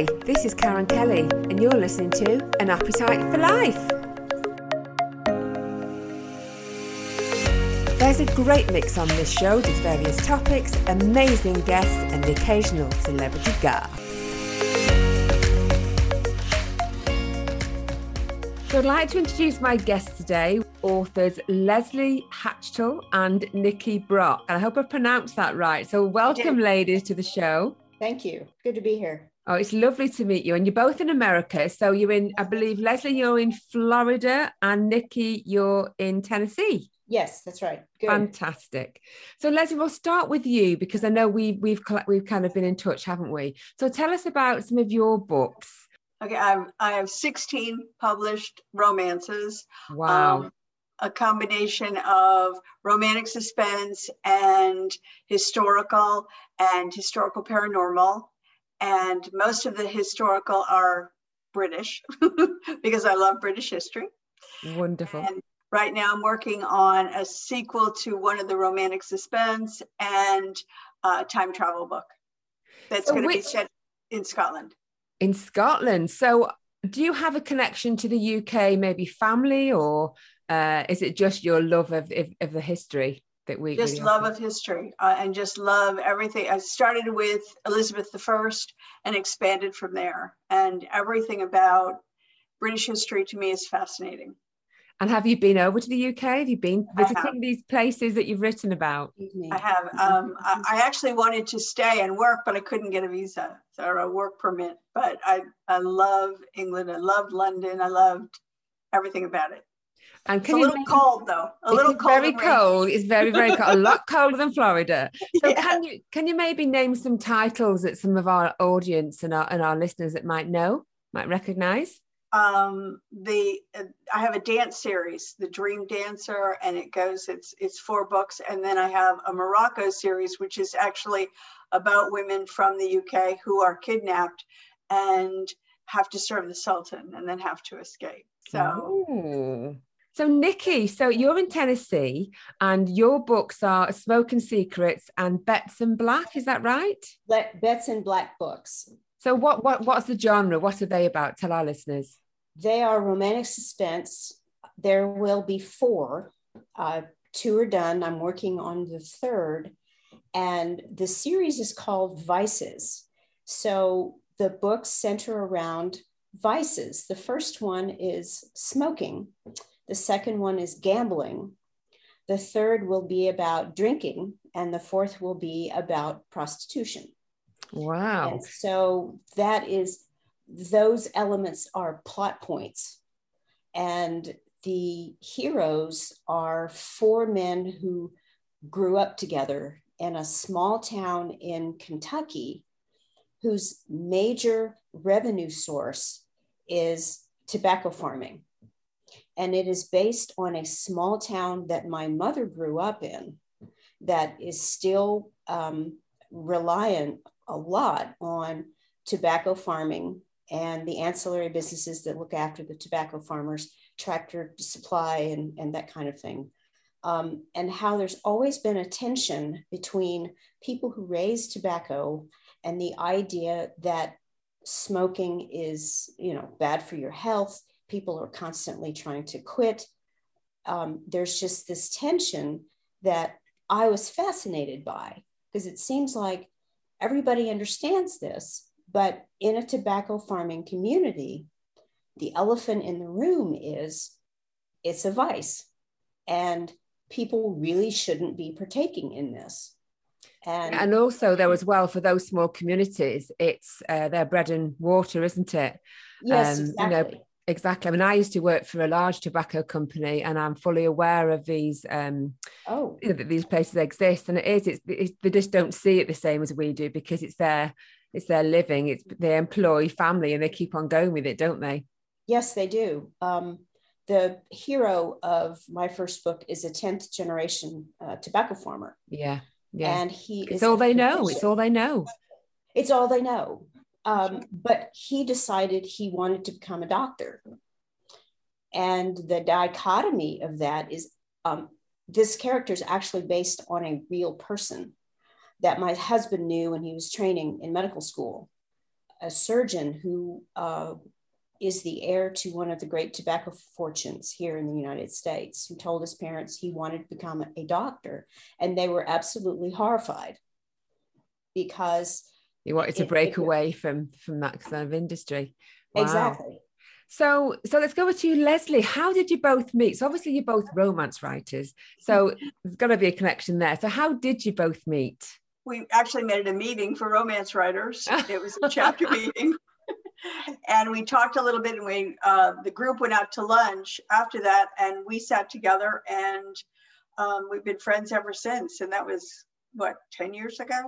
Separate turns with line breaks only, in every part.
Hi, this is Karen Kelly, and you're listening to An Appetite for Life. There's a great mix on this show with various topics, amazing guests, and the occasional celebrity guest. So I'd like to introduce my guests today, authors Leslie Hachtel and Nikki Brock. And I hope I pronounced that right. So welcome, ladies, to the show.
Thank you. Good to be here.
Oh, it's lovely to meet you. And you're both in America. So you're in, I believe, Leslie, you're in Florida, and Nikki, you're in Tennessee.
Yes, that's right.
Good. Fantastic. So Leslie, we'll start with you because I know we, we've we've kind of been in touch, haven't we? So tell us about some of your books.
Okay, I, I have 16 published romances.
Wow. Um,
a combination of romantic suspense and historical and historical paranormal. And most of the historical are British because I love British history.
Wonderful.
And right now I'm working on a sequel to one of the romantic suspense and a time travel book that's so going to be set in Scotland
in Scotland. So, do you have a connection to the UK, maybe family, or uh, is it just your love of, of, of the history that we
just love of history uh, and just love everything? I started with Elizabeth I and expanded from there, and everything about British history to me is fascinating.
And have you been over to the UK? Have you been visiting these places that you've written about?
I have. Um, I, actually wanted to stay and work, but I couldn't get a visa or a work permit. But I, I love England. I loved London. I loved everything about it. And can it's a little cold though. A little
cold. Very cold. It's very very cold. A lot colder than Florida. So yeah. can you can you maybe name some titles that some of our audience and our and our listeners that might know might recognize?
um, the uh, I have a dance series, The Dream Dancer, and it goes. It's it's four books, and then I have a Morocco series, which is actually about women from the UK who are kidnapped and have to serve the Sultan and then have to escape. So.
Ooh. So, Nikki, so you're in Tennessee and your books are Smoking Secrets and Bets and Black, is that right?
Bets and Black books.
So, what, what, what's the genre? What are they about? Tell our listeners.
They are romantic suspense. There will be four. Uh, two are done. I'm working on the third. And the series is called Vices. So the books center around vices. The first one is smoking, the second one is gambling. The third will be about drinking, and the fourth will be about prostitution.
Wow.
And so that is those elements are plot points. And the heroes are four men who grew up together in a small town in Kentucky whose major revenue source is tobacco farming. And it is based on a small town that my mother grew up in that is still um, reliant a lot on tobacco farming and the ancillary businesses that look after the tobacco farmers, tractor supply, and, and that kind of thing. Um, and how there's always been a tension between people who raise tobacco and the idea that smoking is, you know, bad for your health. People are constantly trying to quit. Um, there's just this tension that I was fascinated by because it seems like everybody understands this, but in a tobacco farming community, the elephant in the room is it's a vice. And people really shouldn't be partaking in this.
And, and also, though, as well, for those small communities, it's uh, their bread and water, isn't it?
Yes, um, exactly. You know,
exactly. I mean, I used to work for a large tobacco company, and I'm fully aware of these. Um,
oh,
that these places exist, and it is. It's, it's, they just don't see it the same as we do because it's their it's their living. It's they employ family and they keep on going with it don't they?
Yes they do. Um, the hero of my first book is a 10th generation uh, tobacco farmer.
Yeah yeah.
And he
it's all they know. it's all they know.
It's all they know um, but he decided he wanted to become a doctor and the dichotomy of that is um, this character is actually based on a real person that my husband knew when he was training in medical school. a surgeon who uh, is the heir to one of the great tobacco fortunes here in the United States, who told his parents he wanted to become a doctor. And they were absolutely horrified because
he wanted to break away from from that kind of industry.
Wow. Exactly.
So, so let's go with you, Leslie. How did you both meet? So, obviously, you're both romance writers. So, there's got to be a connection there. So, how did you both meet?
We actually met at a meeting for romance writers. it was a chapter meeting, and we talked a little bit. And we, uh, the group went out to lunch after that, and we sat together, and um, we've been friends ever since. And that was what ten years ago.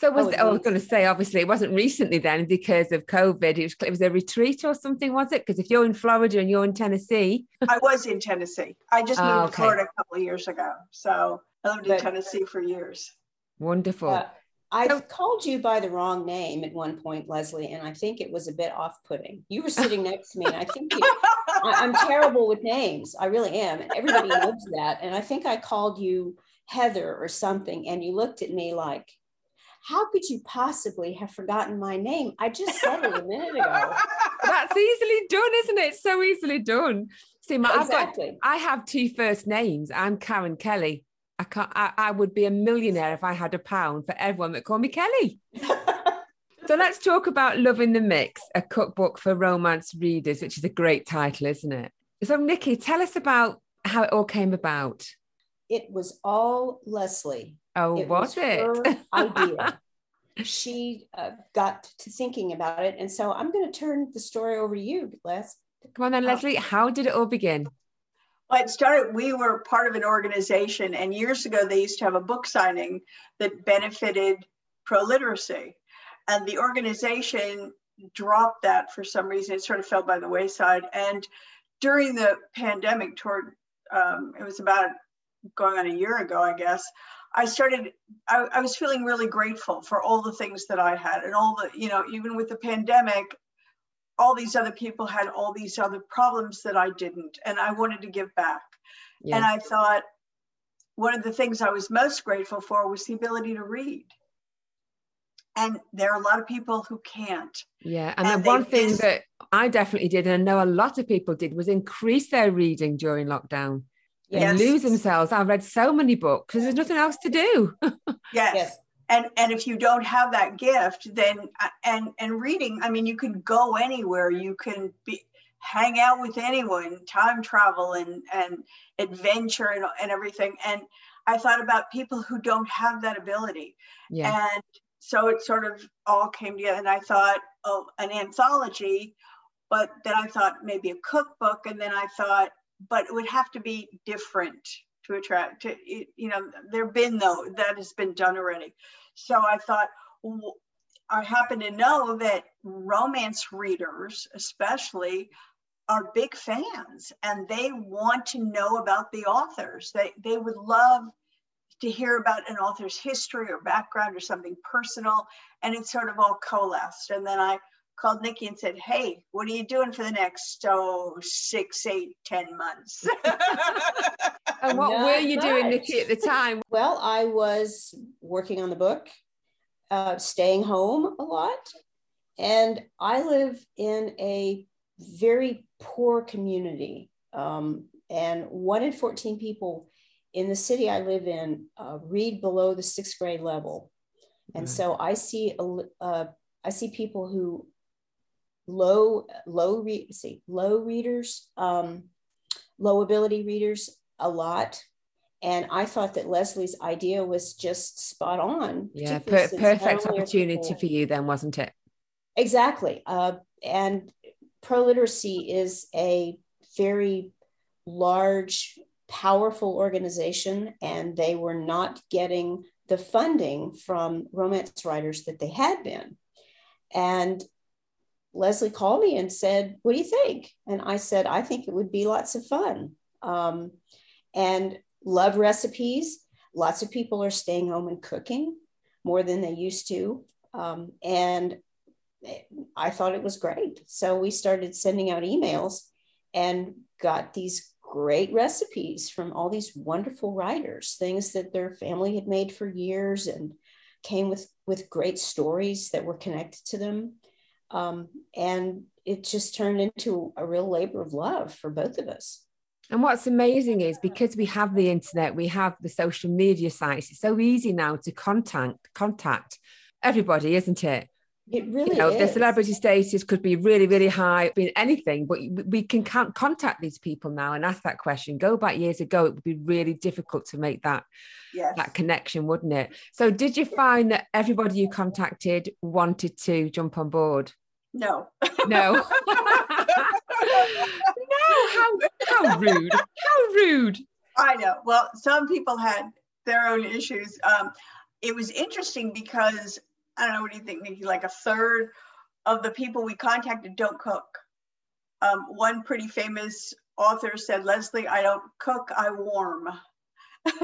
So was oh, I was going to say obviously it wasn't recently then because of COVID. It was it was a retreat or something, was it? Because if you're in Florida and you're in Tennessee,
I was in Tennessee. I just moved oh, okay. to Florida a couple of years ago, so I lived in Tennessee for years.
Wonderful. Uh,
I so, called you by the wrong name at one point, Leslie, and I think it was a bit off-putting. You were sitting next to me, and I think you, I, am terrible with names. I really am, and everybody knows that. And I think I called you Heather or something, and you looked at me like how could you possibly have forgotten my name? I just said it a minute ago.
That's easily done, isn't it? So easily done. See, my, exactly. Got, I have two first names. I'm Karen Kelly. I can't. I, I would be a millionaire if I had a pound for everyone that called me Kelly. so let's talk about Love in the Mix, a cookbook for romance readers, which is a great title, isn't it? So, Nikki, tell us about how it all came about.
It was all Leslie.
Oh, it was, was it?
idea. she uh, got to thinking about it. And so I'm going to turn the story over to you, Les.
Come on then, Leslie. How did it all begin?
Well, it started, we were part of an organization, and years ago, they used to have a book signing that benefited pro literacy. And the organization dropped that for some reason. It sort of fell by the wayside. And during the pandemic, toward um, it was about going on a year ago, I guess, I started, I, I, was feeling really grateful for all the things that I had and all the, you know, even with the pandemic, all these other people had all these other problems that I didn't. And I wanted to give back. Yeah. And I thought one of the things I was most grateful for was the ability to read. And there are a lot of people who can't.
Yeah. And, and the one thing that I definitely did, and I know a lot of people did, was increase their reading during lockdown yes. lose themselves. I've read so many books because there's nothing else to do.
yes. yes. And, and if you don't have that gift, then uh, and and reading, I mean, you can go anywhere. You can be hang out with anyone, time travel and and adventure and, and everything. And I thought about people who don't have that ability. Yeah. And so it sort of all came together. And I thought, oh, an anthology, but then I thought maybe a cookbook, and then I thought but it would have to be different to attract to you know there have been though that has been done already. So i thought well, i happen to know that romance readers especially are big fans and they want to know about the authors. They they would love to hear about an author's history or background or something personal and it sort of all coalesced. And then i called Nikki and said, Hey, what are you doing for the next oh six, eight, ten months?
and what Not were you much. doing, Nikki, at the time?
Well, I was working on the book, uh, staying home a lot. And I live in a very poor community. Um, and one in 14 people in the city I live in uh, read below the sixth grade level. And right. so I see a, uh, I see people who low low read see low readers um, low ability readers a lot. And i thought that leslie's idea was just spot on
yeah per- perfect opportunity for you then wasn't it?
Exactly. Uh, and pro literacy is a very large powerful organization and they were not getting the funding from romance writers that they had been. And Leslie called me and said, What do you think? And I said, I think it would be lots of fun. Um, and love recipes. Lots of people are staying home and cooking more than they used to. Um, and I thought it was great. So we started sending out emails and got these great recipes from all these wonderful writers, things that their family had made for years and came with, with great stories that were connected to them Um, and it just turned into a real labor of love for both of us.
And what's amazing is because we have the internet, we have the social media sites, it's so easy now to contact contact everybody, isn't it?
It really you know,
is. The celebrity status could be really, really high, be anything, but we can contact these people now and ask that question. Go back years ago, it would be really difficult to make that yes. that connection, wouldn't it? So, did you find that everybody you contacted wanted to jump on board?
No.
No. no. How how rude. How rude.
I know. Well, some people had their own issues. Um, it was interesting because I don't know what do you think, Nikki? Like a third of the people we contacted don't cook. Um, one pretty famous author said, Leslie, I don't cook, I warm.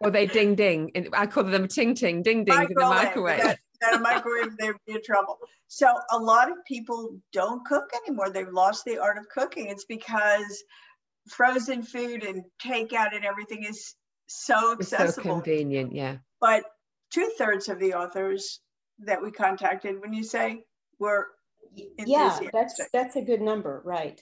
or they ding ding. I call them ting ting, ding ding in the microwave. That,
that a microwave, they'd be in trouble. So a lot of people don't cook anymore. They've lost the art of cooking. It's because frozen food and takeout and everything is so accessible. It's
so convenient, yeah.
But two thirds of the authors that we contacted, when you say were
yeah, that's that's a good number, right?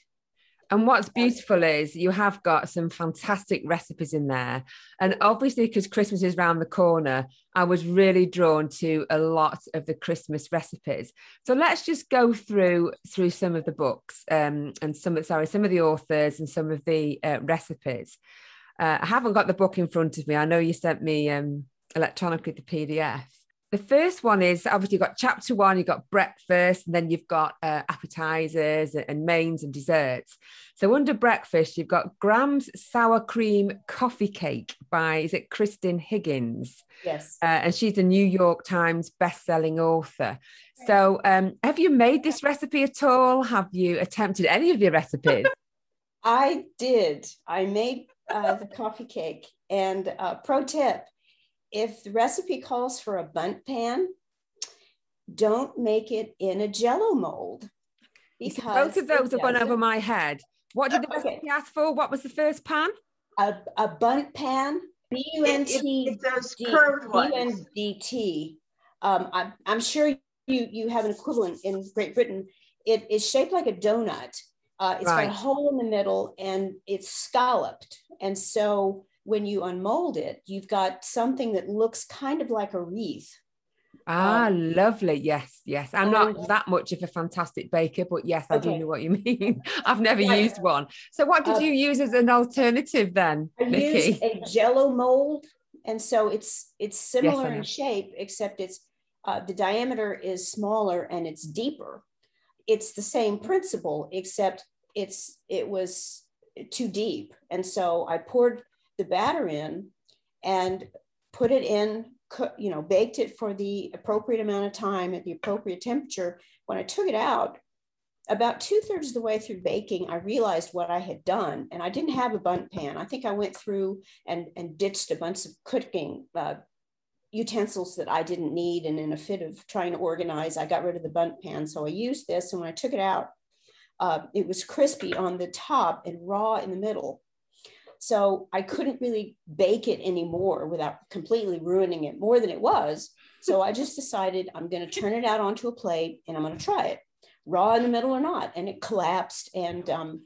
And what's beautiful is you have got some fantastic recipes in there. And obviously, because Christmas is around the corner, I was really drawn to a lot of the Christmas recipes. So let's just go through through some of the books um, and some of sorry, some of the authors and some of the uh, recipes. Uh, I haven't got the book in front of me. I know you sent me um, electronically the PDF the first one is obviously you've got chapter one, you've got breakfast, and then you've got uh, appetizers and mains and desserts. So under breakfast, you've got Graham's sour cream coffee cake by is it Kristan Higgins?
Yes,
uh, and she's a New York Times best-selling author. So, um, have you made this recipe at all? Have you attempted any of your recipes?
I did. I made uh, the coffee cake, and uh, pro tip if the recipe calls for a Bundt pan, don't make it in a jello mold.
Because both of those have gone over my head. What did the recipe okay. ask for? What was the first pan?
A, a Bundt pan. B U N T D T. Um, I'm, I'm sure you, you have an equivalent in Great Britain. It is shaped like a donut. Uh, it's right. got a hole in the middle and it's scalloped. And so when you unmold it, you've got something that looks kind of like a wreath.
Ah, um, lovely. Yes, yes. I'm not that much of a fantastic baker, but yes, I okay. do know what you mean. I've never used one. So, what did uh, you use as an alternative then,
I Nikki? used a Jello mold, and so it's it's similar yes, in shape, except it's uh, the diameter is smaller and it's deeper. It's the same principle, except it's it was too deep, and so I poured the batter in and put it in, you know, baked it for the appropriate amount of time at the appropriate temperature. When I took it out, about two thirds of the way through baking, I realized what I had done, and I didn't have a Bundt pan. I think I went through and, and ditched a bunch of cooking uh, utensils that I didn't need. And in a fit of trying to organize, I got rid of the Bundt pan. So I used this, and when I took it out, uh, it was crispy on the top and raw in the middle. So I couldn't really bake it anymore without completely ruining it more than it was. So I just decided I'm going to turn it out onto a plate and I'm going to try it, raw in the middle or not. And it collapsed and um,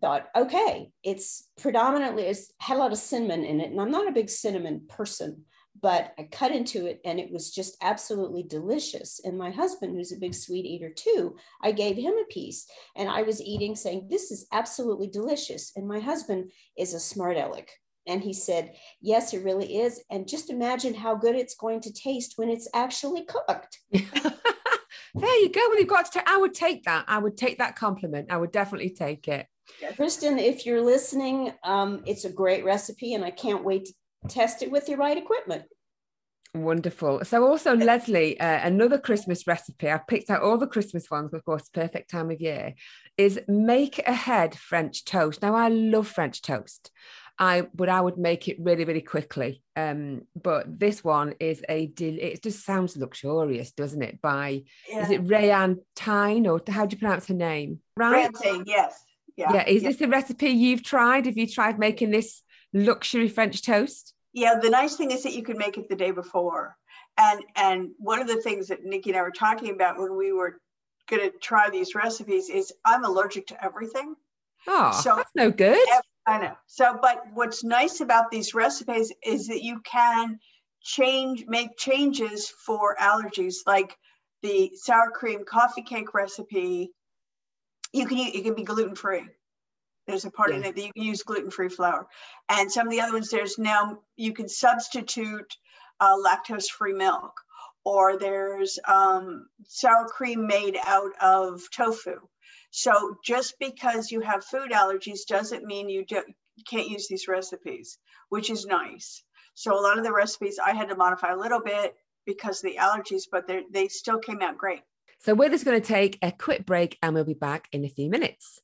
thought, okay, it's predominantly, it's had a lot of cinnamon in it. And I'm not a big cinnamon person but I cut into it and it was just absolutely delicious. And my husband, who's a big sweet eater too, I gave him a piece and I was eating, saying, This is absolutely delicious. And my husband is a smart aleck. And he said, Yes, it really is. And just imagine how good it's going to taste when it's actually cooked. there
you go. Well, you've got to. I would take that. I would take that compliment. I would definitely take it.
Kristan. if you're listening, um, it's a great recipe, and I can't wait to test it with your right equipment.
Wonderful. So, also, Leslie, uh, another Christmas recipe, I picked out all the Christmas ones, of course, perfect time of year, is make ahead French toast. Now, I love French toast. I but I would make it really, really quickly. Um, but this one is a del- it just sounds luxurious, doesn't it? By yeah. is it Rayanne Tyne or how do you pronounce her name?
Right. yes.
Yeah. Yeah. Is yeah. this a recipe you've tried? Have you tried making this luxury French toast?
Yeah, the nice thing is that you can make it the day before. And and one of the things that Nikki and I were talking about when we were going to try these recipes is I'm allergic to everything.
Oh, so that's no good.
I know. So, but what's nice about these recipes is that you can change, make changes for allergies, like the sour cream coffee cake recipe. You can it can be gluten free. There's a part yeah. in it that you can use gluten free flour, and some of the other ones there's now you can substitute uh, lactose free milk, or there's um, sour cream made out of tofu. So just because you have food allergies doesn't mean you, do, you can't use these recipes, which is nice. So a lot of the recipes I had to modify a little bit because of the allergies, but they still came out great.
So we're just going to take a quick break and we'll be back in a few minutes.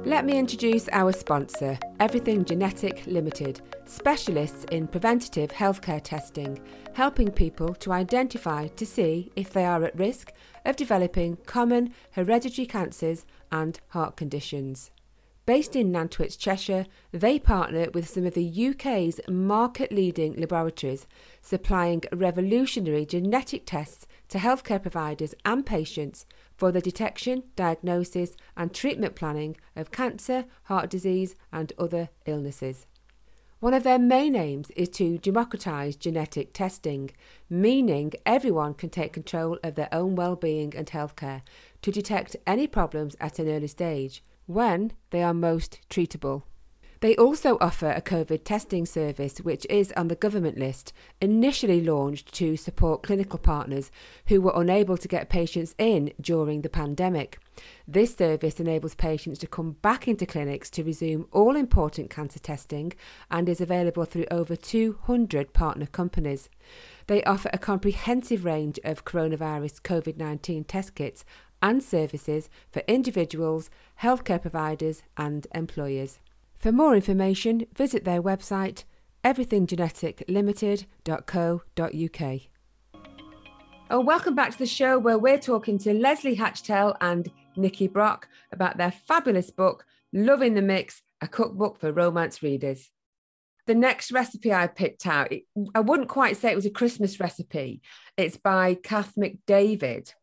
Let me introduce our sponsor, Everything Genetic Limited, specialists in preventative healthcare testing, helping people to identify to see if they are at risk of developing common hereditary cancers and heart conditions. Based in Nantwich, Cheshire, they partner with some of the UK's market leading laboratories, supplying revolutionary genetic tests to healthcare providers and patients for the detection, diagnosis, and treatment planning of cancer, heart disease, and other illnesses. One of their main aims is to democratise genetic testing, meaning everyone can take control of their own well-being and healthcare to detect any problems at an early stage when they are most treatable. They also offer a COVID testing service, which is on the government list, initially launched to support clinical partners who were unable to get patients in during the pandemic. This service enables patients to come back into clinics to resume all important cancer testing and is available through over 200 partner companies. They offer a comprehensive range of coronavirus COVID 19 test kits and services for individuals, healthcare providers, and employers. For more information, visit their website everythinggeneticlimited.co.uk. Oh, welcome back to the show where we're talking to Leslie Hachtel and Nikki Brock about their fabulous book, Love in the Mix, a cookbook for romance readers. The next recipe I picked out, I wouldn't quite say it was a Christmas recipe. It's by Kath McDavid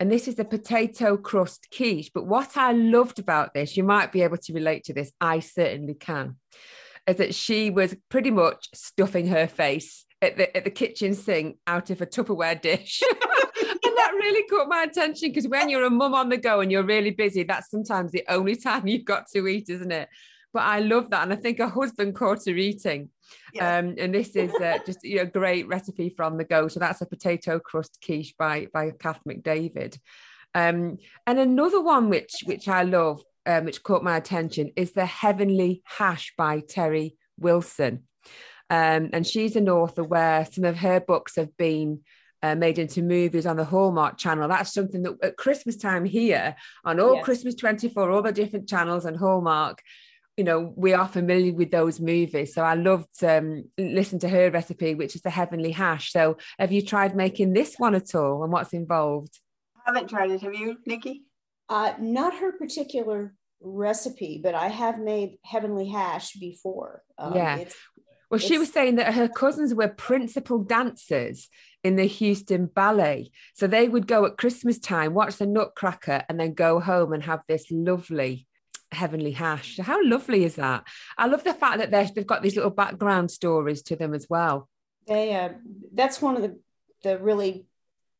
and this is the potato crust quiche. But what I loved about this, you might be able to relate to this, I certainly can, is that she was pretty much stuffing her face at the, at the kitchen sink out of a Tupperware dish. and that really caught my attention because when you're a mum on the go and you're really busy, that's sometimes the only time you've got to eat, isn't it? But I love that. And I think her husband caught her eating. Yeah. Um, and this is uh, just you know, a great recipe from the go. So that's a potato crust quiche by by Kath McDavid. Um, and another one which which I love, um, which caught my attention, is the Heavenly Hash by Teri Wilson. Um, and she's an author where some of her books have been uh, made into movies on the Hallmark channel. That's something that at Christmas time here on all yes. Christmas 24, all the different channels and Hallmark, you know we are familiar with those movies. So i loved um listen to her recipe which is the heavenly hash. So have you tried making this one at all and what's involved?
I haven't tried it. Have you nikki?
Uh not her particular recipe but i have made heavenly hash before.
Um, yeah. well she was saying that her cousins were principal dancers in the Houston Ballet. So they would go at Christmas time, watch the Nutcracker, and then go home and have this lovely heavenly hash. How lovely is that? I love the fact that they've got these little background stories to them as well.
They uh, that's one of the the really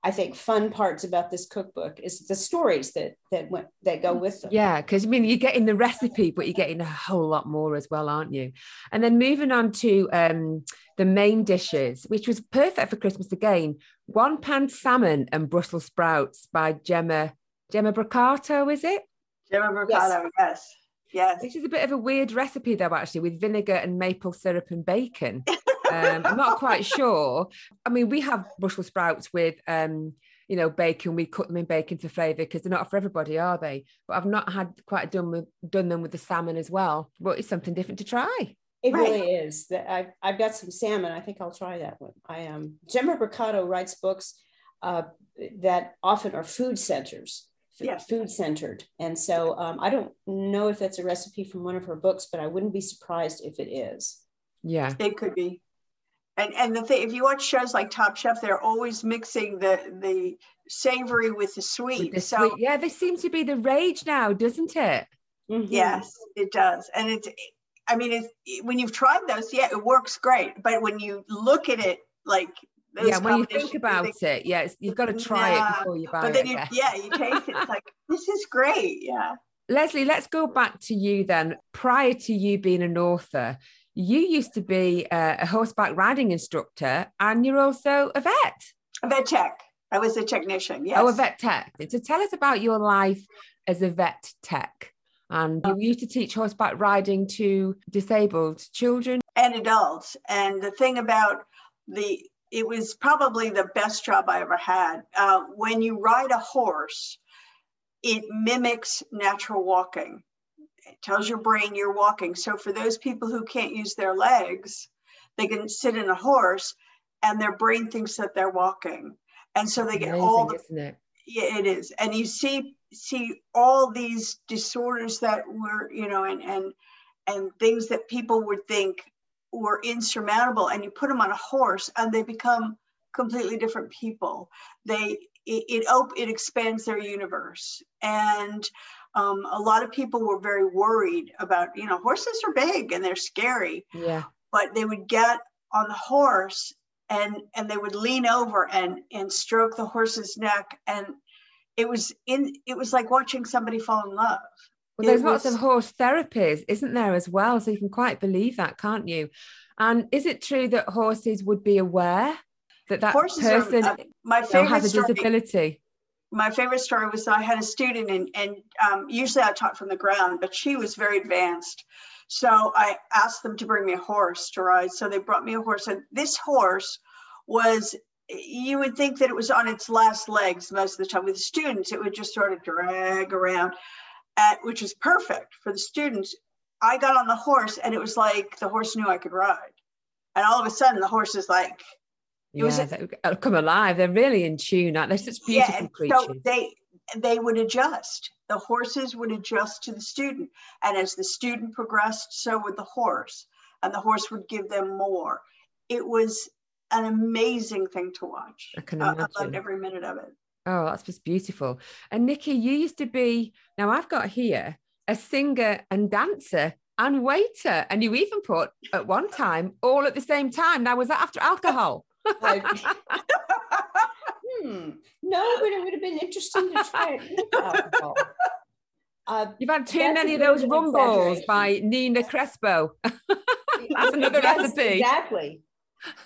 I think fun parts about this cookbook is the stories that that went that go with them.
Yeah, because I mean you're getting the recipe, but you're getting a whole lot more as well, aren't you? And then moving on to um, the main dishes, which was perfect for Christmas again. One pan salmon and Brussels sprouts by Gemma Gemma Broccato, is it?
Gemma Broccato, yes. yes.
This is a bit of a weird recipe, though, actually, with vinegar and maple syrup and bacon. um, I'm not quite sure. I mean, we have Brussels sprouts with, um, you know, bacon. We cook them in bacon for flavour because they're not for everybody, are they? But I've not had quite done with done them with the salmon as well. But it's something different to try.
It right. really is. I've, I've got some salmon. I think I'll try that one. I am. Um, Gemma Broccato writes books uh, that often are food centers yeah. food centered. And so um, I don't know if that's a recipe from one of her books, but I wouldn't be surprised if it is.
Yeah,
it could be. And and the thing, if you watch shows like Top Chef, they're always mixing the the savory with the sweet. With the so sweet.
yeah, they seem to be the rage now, doesn't it?
Mm-hmm. Yes, it does. And it's I mean, it's when you've tried those, yeah, it works great. But when you look at it like
yeah, when you think about it, yeah, you've got to try yeah, it before you buy
but then
it.
You, yeah, you taste it. It's like this is great. Yeah.
Leslie, let's go back to you then. Prior to you being an author, you used to be a, a horseback riding instructor, and you're also a vet.
A vet tech. I was a technician. Yes.
Oh, a vet tech. So tell us about your life as a vet tech. And you used to teach horseback riding to disabled children
and adults. And the thing about the it was probably the best job I ever had. Uh, when you ride a horse, it mimics natural walking. It tells your brain you're walking. So for those people who can't use their legs, they can sit in a horse and their brain thinks that they're walking. And so they get Amazing, all the, isn't it? Yeah, it is. And you see see all these disorders that were, you know, and and and things that people would think were insurmountable and you put them on a horse and they become completely different people. They it it, op- it expands their universe. And um, a lot of people were very worried about you know horses are big and they're scary.
Yeah.
But they would get on the horse and and they would lean over and and stroke the horse's neck. And it was in it was like watching somebody fall in love
well, there's was... lots of horse therapies, isn't there, as well? So you can quite believe that, can't you? And is it true that horses would be aware that that Horses person are, uh, my favorite has a story, disability?
My favorite story was I had a student, and, and um, usually I taught from the ground, but she was very advanced. So I asked them to bring me a horse to ride. So they brought me a horse, and this horse was you would think that it was on its last legs most of the time. With students, it would just sort of drag around at, which is perfect for the students. I got on the horse and it was like the horse knew I could ride. And all of a sudden the horse is like,
it yeah, was they come alive. They're really in tune. They're such beautiful yeah, creatures. So
they they would adjust. The horses would adjust to the student, and as the student progressed, so would the horse, and the horse would give them more. It was an amazing thing to watch. I can imagine. Uh, I loved every minute of it.
Oh, that's just beautiful. And Nikki, you used to be, now I've got here a singer and dancer and waiter. And you even put at one time all at the same time. Now, was that after alcohol? hmm.
No, but it would have been interesting to try it alcohol.
Uh, You've had too many of those rumbles by Nina Crespo. that's another yes, recipe.
Exactly.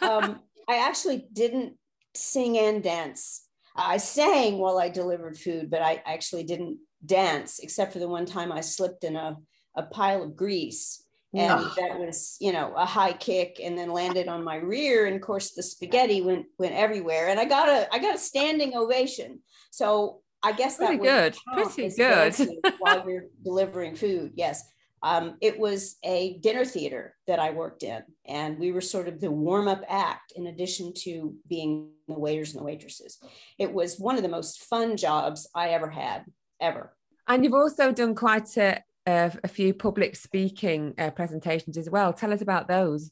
Um, I actually didn't sing and dance I sang while I delivered food, but I actually didn't dance except for the one time I slipped in a, a pile of grease. And oh. that was, you know, a high kick and then landed on my rear. And of course the spaghetti went went everywhere. And I got a I got a standing ovation. So I guess that was
pretty good. Pretty good.
while you're delivering food. Yes. Um, it was a dinner theater that I worked in, and we were sort of the warm up act in addition to being the waiters and the waitresses. It was one of the most fun jobs I ever had, ever.
And you've also done quite a, a, a few public speaking uh, presentations as well. Tell us about those.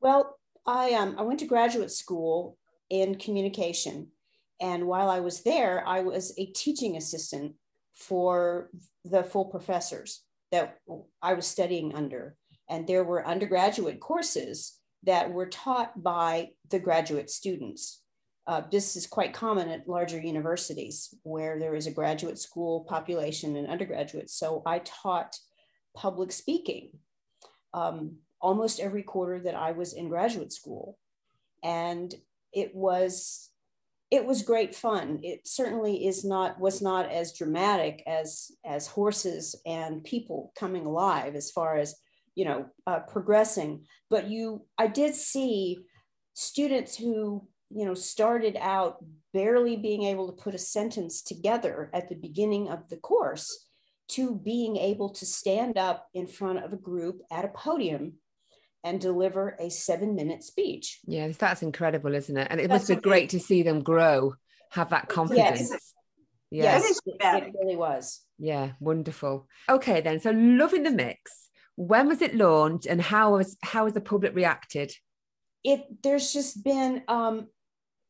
Well, I, um, I went to graduate school in communication. And while I was there, I was a teaching assistant for the full professors that I was studying under. And there were undergraduate courses that were taught by the graduate students. Uh, this is quite common at larger universities where there is a graduate school population and undergraduates. So I taught public speaking um, almost every quarter that I was in graduate school. And it was it was great fun. It certainly is not was not as dramatic as as horses and people coming alive as far as you know uh, progressing. But you, I did see students who you know started out barely being able to put a sentence together at the beginning of the course to being able to stand up in front of a group at a podium and deliver a seven minute speech.
Yeah, that's incredible, isn't it? And it that's must be great to see them grow, have that confidence.
Yes. Yes, it, it really was.
Yeah, wonderful. Okay, then. So, Love in the Mix. When was it launched, and how was how has the public reacted?
it there's just been um,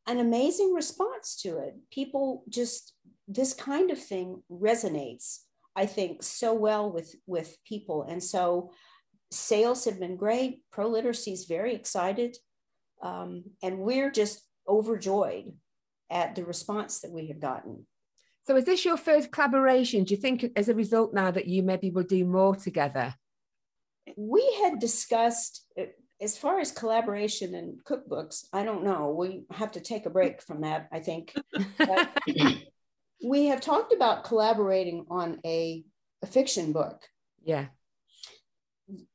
an amazing response to it. People just this kind of thing resonates, I think, so well with with people, and so sales have been great. Pro literacy is very excited, um, and we're just overjoyed at the response that we have gotten.
So, is this your first collaboration? Do you think, as a result, now that you maybe will do more together?
We had discussed, uh, as far as collaboration and cookbooks, I don't know. We have to take a break from that, I think. we have talked about collaborating on a, a fiction book.
Yeah.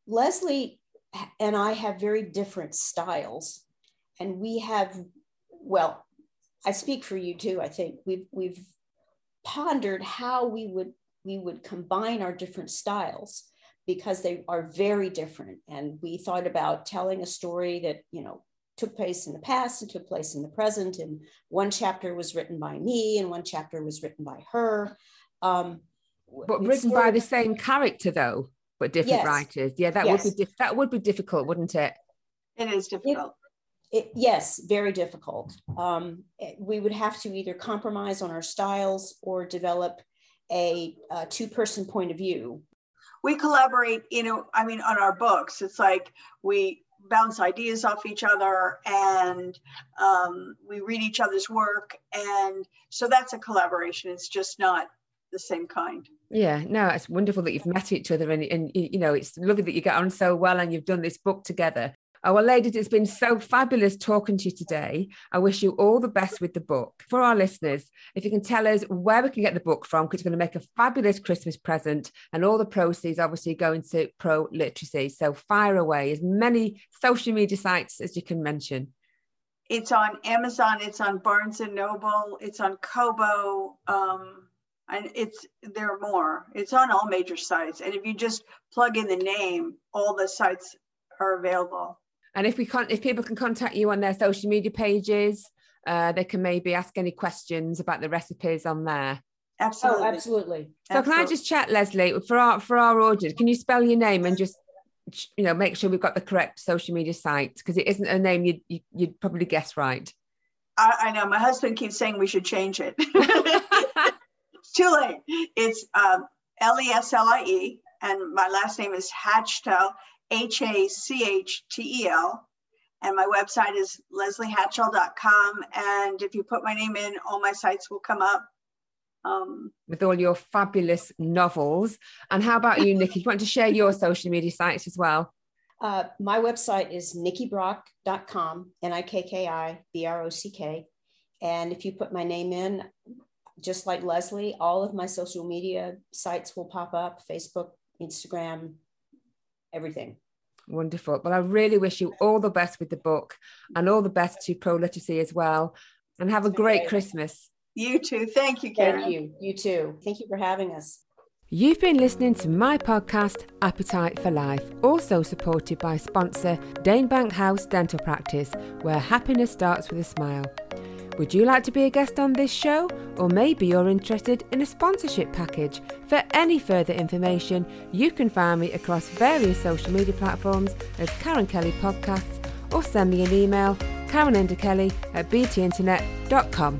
Leslie and I have very different styles, and we have, well, I speak for you too. I think we've we've pondered how we would we would combine our different styles because they are very different, and we thought about telling a story that you know took place in the past and took place in the present, and one chapter was written by me and one chapter was written by her. Um,
but written by the same character though but different yes. writers. Yeah, that yes. would be dif- that would be difficult, wouldn't it?
It is difficult.
It, it, yes, very difficult. Um, we would have to either compromise on our styles or develop a, a two-person point of view.
We collaborate, you know, I mean, on our books. It's like we bounce ideas off each other and um, we read each other's work, and so that's a collaboration. It's just not the same kind.
Yeah, no, it's wonderful that you've met each other and, and you know, it's lovely that you get on so well and you've done this book together. Oh, well, ladies, it's been so fabulous talking to you today. I wish you all the best with the book. For our listeners, if you can tell us where we can get the book from, because it's going to make a fabulous Christmas present, and all the proceeds obviously go into pro literacy. So fire away as many social media sites as you can mention.
It's on Amazon, it's on Barnes and Noble, it's on Kobo. Um, and it's there are more. It's on all major sites. And if you just plug in the name all the sites are available.
And if we can't if people can contact you on their social media pages uh, they can maybe ask any questions about the recipes on there.
Absolutely
oh, absolutely.
so
absolutely.
can i just chat leslie for our for our audience? Can you spell your name and just you know make sure we've got the correct social media site because it isn't a name you'd, you'd probably guess right.
I, I know. My husband keeps saying we should change it too late. It's um, L E S L I E, and my last name is Hachtel, H A C H T E L. And my website is lesliehachtel.com. And if you put my name in, all my sites will come up.
Um, With all your fabulous novels. And how about you, Nikki? Do you want to share your social media sites as well?
Uh, my website is nikkibrock.com, N I K K I B R O C K. And if you put my name in, just like Leslie, all of my social media sites will pop up Facebook, Instagram, everything.
Wonderful. Well, I really wish you all the best with the book and all the best to pro literacy as well. And have a great okay. Christmas.
You too. Thank you, Karen.
Thank you. You too. Thank you for having us.
You've been listening to my podcast, Appetite for Life, also supported by sponsor Danebank House Dental Practice, where happiness starts with a smile. Would you like to be a guest on this show? Or maybe you're interested in a sponsorship package? For any further information, you can find me across various social media platforms as Karen Kelly Podcasts or send me an email, karenenderkelly at btinternet.com.